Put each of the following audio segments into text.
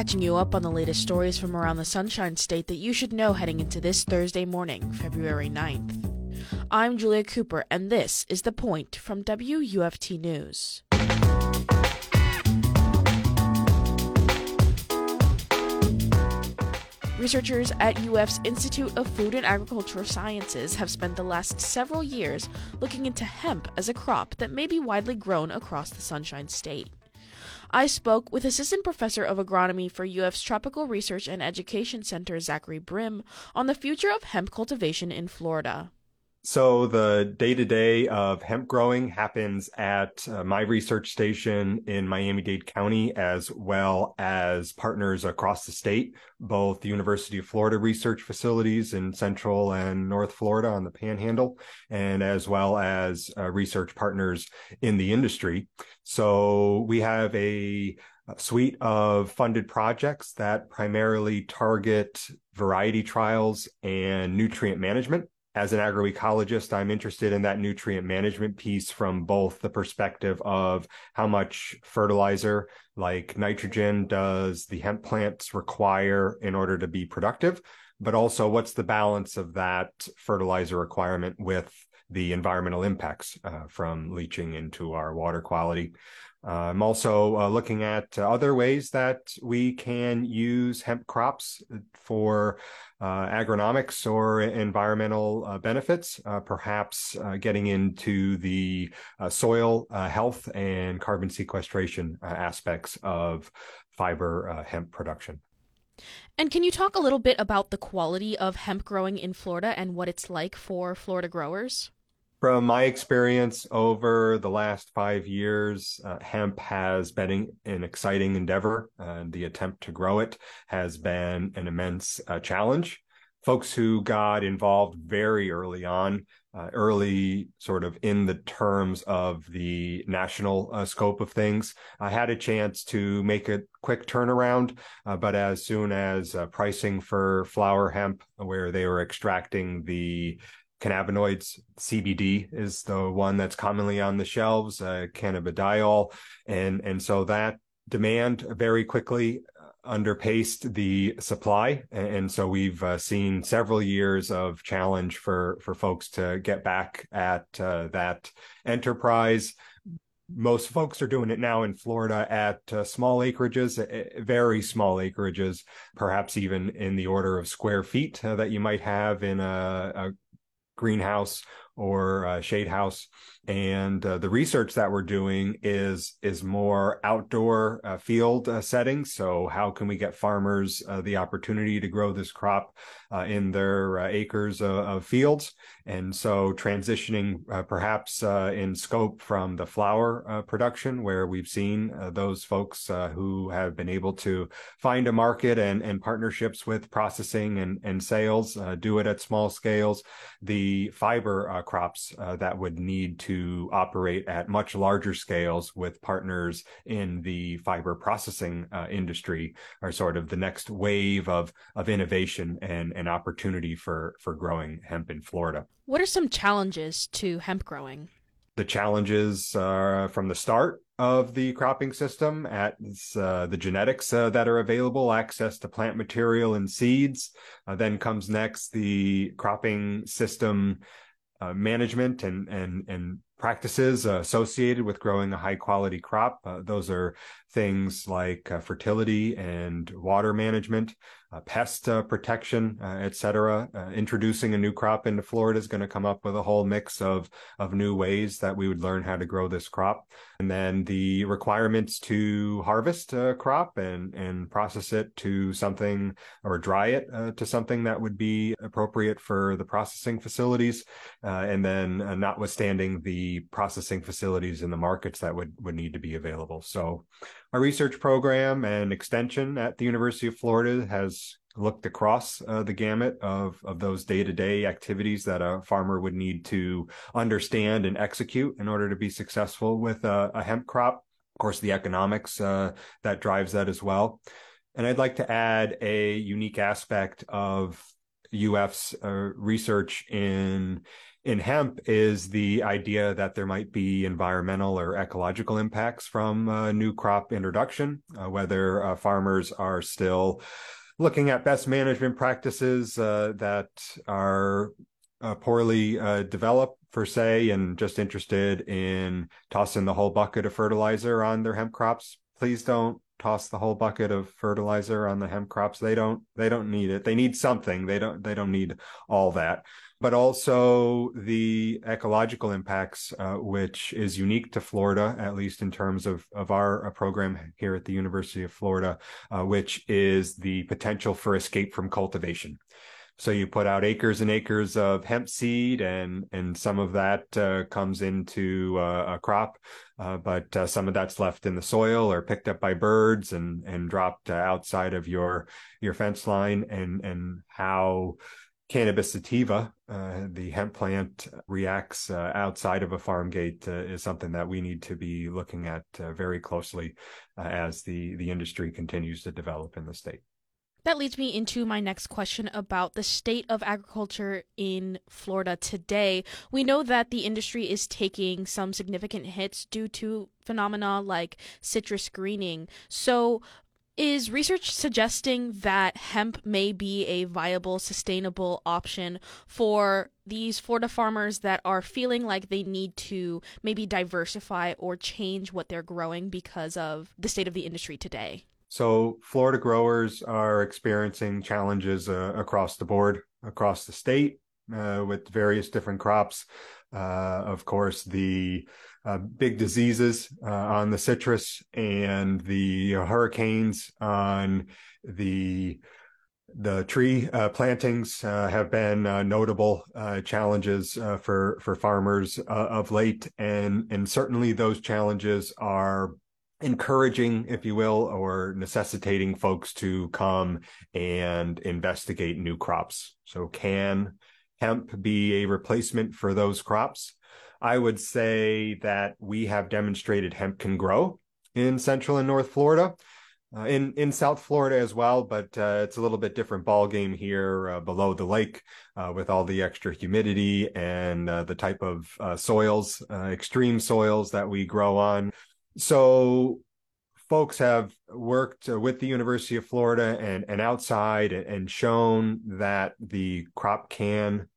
catching you up on the latest stories from around the Sunshine State that you should know heading into this Thursday morning, February 9th. I'm Julia Cooper, and this is The Point from WUFT News. Researchers at UF's Institute of Food and Agricultural Sciences have spent the last several years looking into hemp as a crop that may be widely grown across the Sunshine State. I spoke with Assistant Professor of Agronomy for UF's Tropical Research and Education Center, Zachary Brym, on the future of hemp cultivation in Florida. So the day to day of hemp growing happens at uh, my research station in Miami-Dade County, as well as partners across the state, both the University of Florida research facilities in Central and North Florida on the Panhandle, and as well as uh, research partners in the industry. So we have a suite of funded projects that primarily target variety trials and nutrient management as an agroecologist, I'm interested in that nutrient management piece from both the perspective of how much fertilizer, like nitrogen, does the hemp plants require in order to be productive, but also what's the balance of that fertilizer requirement with the environmental impacts uh, from leaching into our water quality. I'm also uh, looking at other ways that we can use hemp crops for uh, agronomics or environmental uh, benefits, perhaps getting into the soil health and carbon sequestration aspects of fiber hemp production. And can you talk a little bit about the quality of hemp growing in Florida and what it's like for Florida growers? From my experience over the last five years, uh, hemp has been an exciting endeavor. Uh, the attempt to grow it has been an immense uh, challenge. Folks who got involved very early on, uh, early sort of in the terms of the national uh, scope of things, I had a chance to make a quick turnaround. Uh, but as soon as pricing for flower hemp, where they were extracting the cannabinoids. CBD is the one that's commonly on the shelves, uh, cannabidiol. And, and so that demand very quickly uh, underpaced the supply. And so we've uh, seen several years of challenge for, for folks to get back at uh, that enterprise. Most folks are doing it now in Florida at uh, small acreages, uh, very small acreages, perhaps even in the order of square feet uh, that you might have in a, a greenhouse or uh, shade house and uh, the research that we're doing is is more outdoor uh, field uh, settings so how can we get farmers uh, the opportunity to grow this crop uh, in their uh, acres of fields? And so transitioning perhaps in scope from the flower production where we've seen those folks who have been able to find a market and, and partnerships with processing and, and sales do it at small scales the fiber crops that would need to to operate at much larger scales with partners in the fiber processing uh, industry are sort of the next wave of of innovation and, and opportunity for for growing hemp in Florida. What are some challenges to hemp growing? The challenges uh, from the start of the cropping system at uh, the genetics uh, that are available, access to plant material and seeds. Uh, then comes next the cropping system uh, management and and and practices uh, associated with growing a high quality crop. Uh, those are things like uh, fertility and water management, uh, pest uh, protection, uh, et cetera. introducing a new crop into Florida is going to come up with a whole mix of, of new ways that we would learn how to grow this crop. And then the requirements to harvest a crop and, and process it to something or dry it to something that would be appropriate for the processing facilities. and then notwithstanding the processing facilities in the markets that would, would need to be available. So our research program and extension at the University of Florida has looked across uh, the gamut of, of those day-to-day activities that a farmer would need to understand and execute in order to be successful with a, a hemp crop. Of course, the economics uh, that drives that as well. And I'd like to add a unique aspect of UF's uh, research in in hemp is the idea that there might be environmental or ecological impacts from new crop introduction, uh, whether uh, farmers are still looking at best management practices uh, that are uh, poorly uh, developed per se and just interested in tossing the whole bucket of fertilizer on their hemp crops. Please don't toss the whole bucket of fertilizer on the hemp crops. They don't they don't need it. They need something. They don't they don't need all that but also the ecological impacts, uh, which is unique to Florida, at least in terms of, of our uh, program here at the University of Florida, uh, which is the potential for escape from cultivation. So you put out acres and acres of hemp seed, and and some of that uh, comes into uh, a crop, uh, but uh, some of that's left in the soil or picked up by birds and and dropped outside of your your fence line, and and how cannabis sativa, uh, the hemp plant, reacts uh, outside of a farm gate uh, is something that we need to be looking at uh, very closely uh, as the the industry continues to develop in the state. That leads me into my next question about the state of agriculture in Florida today. We know that the industry is taking some significant hits due to phenomena like citrus greening. So, is research suggesting that hemp may be a viable, sustainable option for these Florida farmers that are feeling like they need to maybe diversify or change what they're growing because of the state of the industry today? So, Florida growers are experiencing challenges uh, across the board, across the state, uh, with various different crops. Uh, of course, the uh, big diseases uh, on the citrus and the hurricanes on the the tree uh, plantings uh, have been uh, notable challenges for for farmers of late, and and certainly those challenges are encouraging, if you will, or necessitating folks to come and investigate new crops. So, can hemp be a replacement for those crops? I would say that we have demonstrated hemp can grow in Central and North Florida. Uh, in in South Florida as well, but uh, it's a little bit different ball game here uh, below the lake uh, with all the extra humidity and uh, the type of uh, soils, extreme soils that we grow on. So, folks have worked with the University of Florida and and outside and shown that the crop can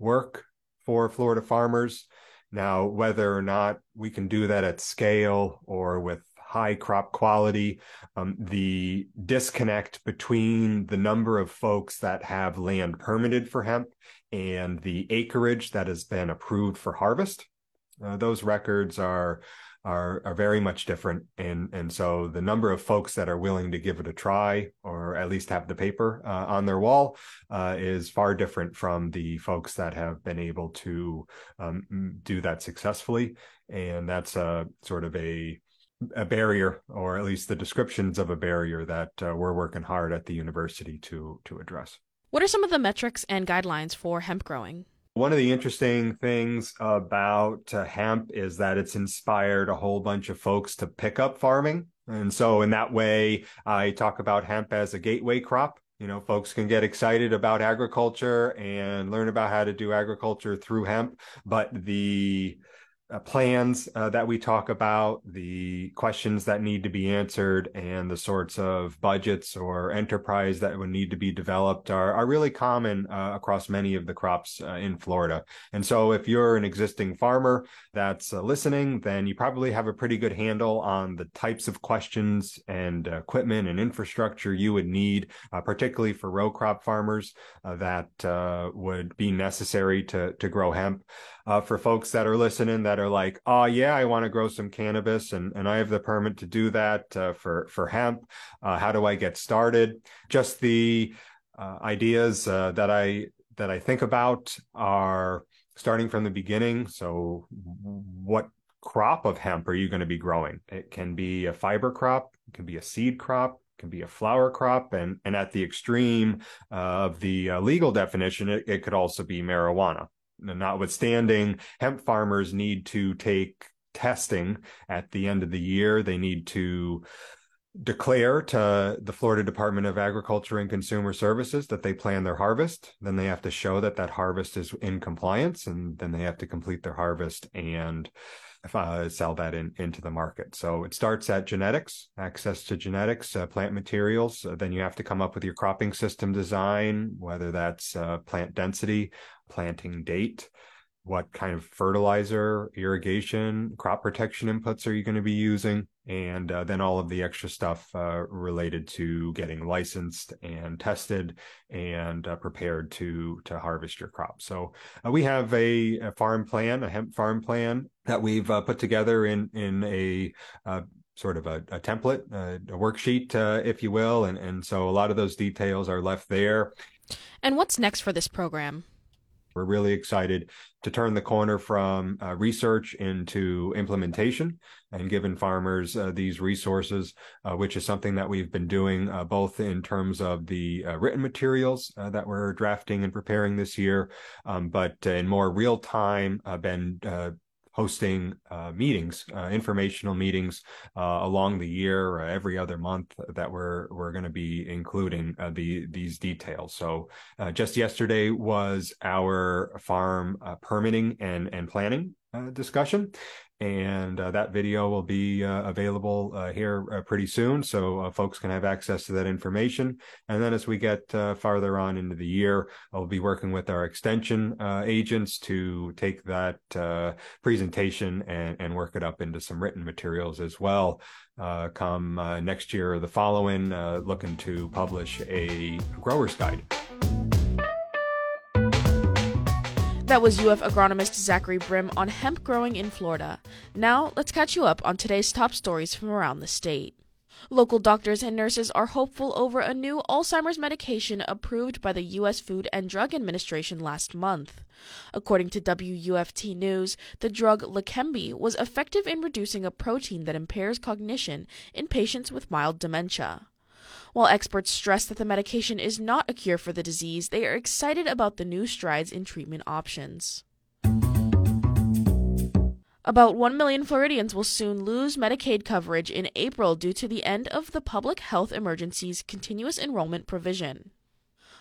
work for Florida farmers. Now, whether or not we can do that at scale or with high crop quality, um, the disconnect between the number of folks that have land permitted for hemp and the acreage that has been approved for harvest, uh, those records are are are very much different. And and so the number of folks that are willing to give it a try or at least have the paper uh, on their wall uh, is far different from the folks that have been able to um, do that successfully. And that's a sort of a a barrier or at least the descriptions of a barrier that uh, we're working hard at the university to to address. What are some of the metrics and guidelines for hemp growing one of the interesting things about uh, hemp is that it's inspired a whole bunch of folks to pick up farming. And so, in that way, I talk about hemp as a gateway crop. You know, folks can get excited about agriculture and learn about how to do agriculture through hemp, but the uh, plans uh, that we talk about, the questions that need to be answered, and the sorts of budgets or enterprise that would need to be developed are, are really common uh, across many of the crops uh, in Florida. And so, if you're an existing farmer that's uh, listening, then you probably have a pretty good handle on the types of questions and equipment and infrastructure you would need, uh, particularly for row crop farmers that would be necessary to, to grow hemp uh, for folks that are listening that are like, oh yeah, I want to grow some cannabis and, and I have the permit to do that uh, for for hemp. Uh, how do I get started? Just the uh, ideas uh, that I that I think about are starting from the beginning. So, what crop of hemp are you going to be growing? It can be a fiber crop, it can be a seed crop, it can be a flower crop and and at the extreme uh, of the uh, legal definition it, it, could also be marijuana notwithstanding, hemp farmers need to take testing at the end of the year. They need to declare to the Florida Department of Agriculture and Consumer Services that they plan their harvest. Then they have to show that that harvest is in compliance, and then they have to complete their harvest and uh, sell that in, into the market. So it starts at genetics, access to genetics, uh, plant materials. Uh, then you have to come up with your cropping system design, whether that's uh, plant density, planting date, what kind of fertilizer, irrigation, crop protection inputs are you going to be using? And uh, then all of the extra stuff uh, related to getting licensed and tested and uh, prepared to to harvest your crop. So uh, we have a, a, farm plan, a hemp farm plan that we've uh, put together in in a uh, sort of a, a template, a worksheet, if you will, and and so a lot of those details are left there. And what's next for this program? We're really excited to turn the corner from uh, research into implementation and giving farmers uh, these resources, uh, which is something that we've been doing uh, both in terms of the uh, written materials uh, that we're drafting and preparing this year, um, but in more real time, been hosting uh, meetings, uh, informational meetings uh, along the year, or every other month that we're we're going to be including uh, the these details. So uh, just yesterday was our farm uh, permitting and and planning discussion, and uh, that video will be uh, available uh, here uh, pretty soon. So uh, folks can have access to that information. And then as we get uh, farther on into the year i'll be working with our extension agents to take that presentation and, and work it up into some written materials as well. Come next year or the following looking to publish a grower's guide That was UF agronomist Zachary Brym on hemp growing in Florida. Now, let's catch you up on today's top stories from around the state. Local doctors and nurses are hopeful over a new Alzheimer's medication approved by the U.S. Food and Drug Administration last month. According to WUFT News, the drug Leqembi was effective in reducing a protein that impairs cognition in patients with mild dementia. While experts stress that the medication is not a cure for the disease, they are excited about the new strides in treatment options. About 1 million Floridians will soon lose Medicaid coverage in April due to the end of the public health emergency's continuous enrollment provision.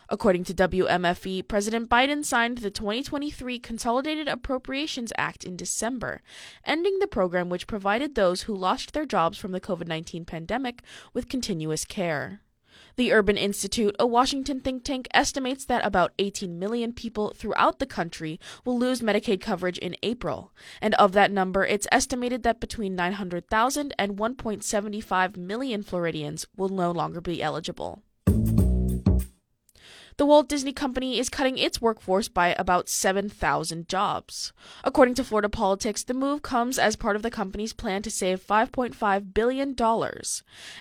According to WMFE, President Biden signed the 2023 Consolidated Appropriations Act in December, ending the program which provided those who lost their jobs from the COVID 19 pandemic with continuous care. The Urban Institute, a Washington think tank, estimates that about 18 million people throughout the country will lose Medicaid coverage in April. And of that number, it's estimated that between 900,000 and 1.75 million Floridians will no longer be eligible. The Walt Disney Company is cutting its workforce by about 7,000 jobs. According to Florida Politics, the move comes as part of the company's plan to save $5.5 billion.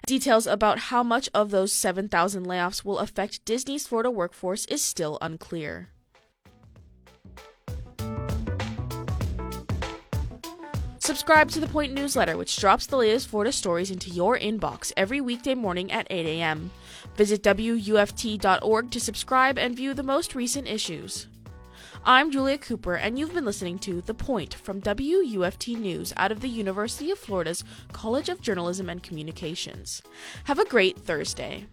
Details about how much of those 7,000 layoffs will affect Disney's Florida workforce is still unclear. Subscribe to the Point newsletter, which drops the latest Florida stories into your inbox every weekday morning at 8 a.m. Visit WUFT.org to subscribe and view the most recent issues. I'm Julia Cooper, and you've been listening to The Point from WUFT News out of the University of Florida's College of Journalism and Communications. Have a great Thursday.